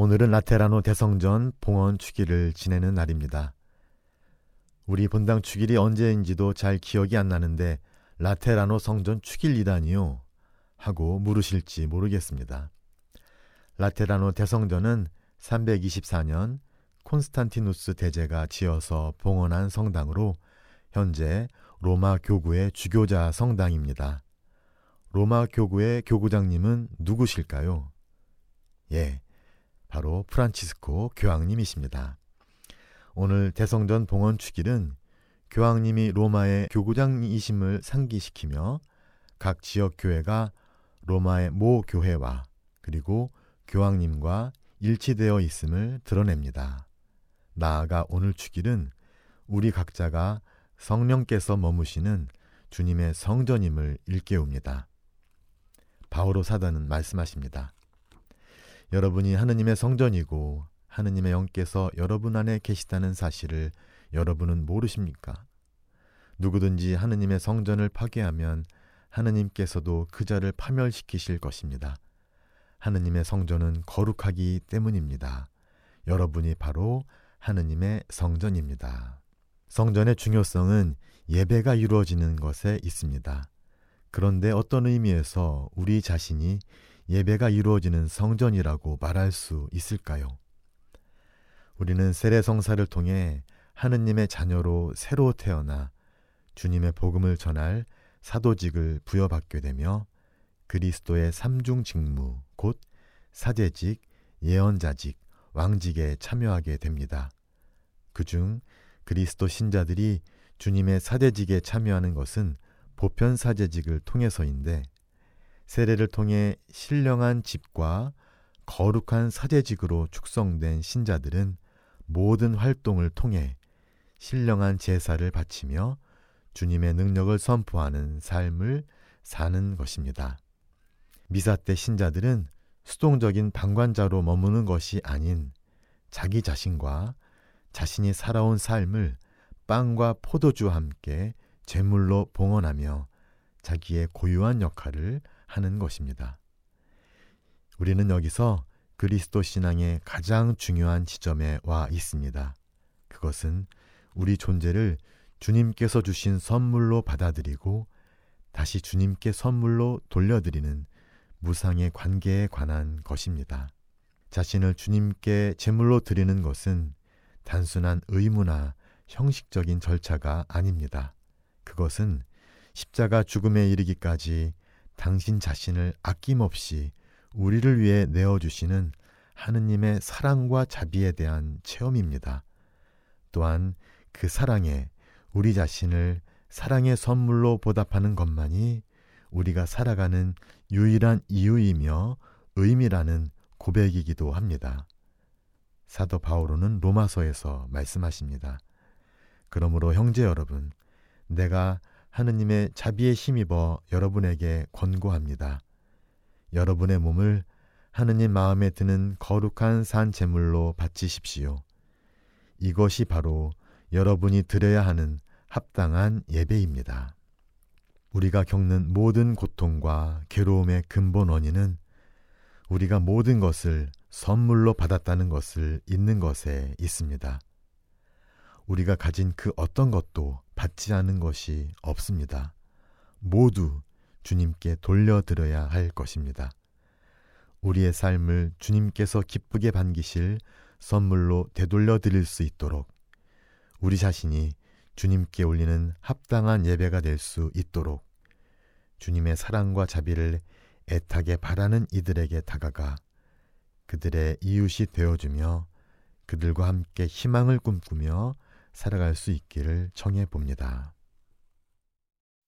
오늘은 라테라노 대성전 봉헌 축일을 지내는 날입니다. 우리 본당 축일이 언제인지도 잘 기억이 안 나는데 라테라노 성전 축일이다니요? 하고 물으실지 모르겠습니다. 라테라노 대성전은 324년 콘스탄티누스 대제가 지어서 봉헌한 성당으로 현재 로마 교구의 주교자 성당입니다. 로마 교구의 교구장님은 누구실까요? 예, 바로 프란치스코 교황님이십니다. 오늘 대성전 봉헌 축일은 교황님이 로마의 교구장이심을 상기시키며 각 지역 교회가 로마의 모 교회와 그리고 교황님과 일치되어 있음을 드러냅니다. 나아가 오늘 축일은 우리 각자가 성령께서 머무시는 주님의 성전임을 일깨웁니다. 바오로 사단은 말씀하십니다. 여러분이 하느님의 성전이고 하느님의 영께서 여러분 안에 계시다는 사실을 여러분은 모르십니까? 누구든지 하느님의 성전을 파괴하면 하느님께서도 그 자를 파멸시키실 것입니다. 하느님의 성전은 거룩하기 때문입니다. 여러분이 바로 하느님의 성전입니다. 성전의 중요성은 예배가 이루어지는 것에 있습니다. 그런데 어떤 의미에서 우리 자신이 예배가 이루어지는 성전이라고 말할 수 있을까요? 우리는 세례성사를 통해 하느님의 자녀로 새로 태어나 주님의 복음을 전할 사도직을 부여받게 되며 그리스도의 삼중 직무, 곧 사제직, 예언자직, 왕직에 참여하게 됩니다. 그중 그리스도 신자들이 주님의 사제직에 참여하는 것은 보편 사제직을 통해서인데 세례를 통해 신령한 집과 거룩한 사제직으로 축성된 신자들은 모든 활동을 통해 신령한 제사를 바치며 주님의 능력을 선포하는 삶을 사는 것입니다. 미사 때 신자들은 수동적인 방관자로 머무는 것이 아닌 자기 자신과 자신이 살아온 삶을 빵과 포도주와 함께 제물로 봉헌하며 자기의 고유한 역할을 하는 것입니다. 우리는 여기서 그리스도 신앙의 가장 중요한 지점에 와 있습니다. 그것은 우리 존재를 주님께서 주신 선물로 받아들이고 다시 주님께 선물로 돌려드리는 무상의 관계에 관한 것입니다. 자신을 주님께 제물로 드리는 것은 단순한 의무나 형식적인 절차가 아닙니다. 그것은 십자가 죽음에 이르기까지 당신 자신을 아낌없이 우리를 위해 내어주시는 하느님의 사랑과 자비에 대한 체험입니다. 또한 그 사랑에 우리 자신을 사랑의 선물로 보답하는 것만이 우리가 살아가는 유일한 이유이며 의미라는 고백이기도 합니다. 사도 바오로는 로마서에서 말씀하십니다. 그러므로 형제 여러분, 내가 하느님의 자비에 힘입어 여러분에게 권고합니다. 여러분의 몸을 하느님 마음에 드는 거룩한 산 제물로 바치십시오. 이것이 바로 여러분이 드려야 하는 합당한 예배입니다. 우리가 겪는 모든 고통과 괴로움의 근본 원인은 우리가 모든 것을 선물로 받았다는 것을 잊는 것에 있습니다. 우리가 가진 그 어떤 것도 받지 않은 것이 없습니다. 모두 주님께 돌려드려야 할 것입니다. 우리의 삶을 주님께서 기쁘게 반기실 선물로 되돌려 드릴 수 있도록 우리 자신이 주님께 올리는 합당한 예배가 될 수 있도록 주님의 사랑과 자비를 애타게 바라는 이들에게 다가가 그들의 이웃이 되어주며 그들과 함께 희망을 꿈꾸며 살아갈 수 있기를 청해 봅니다.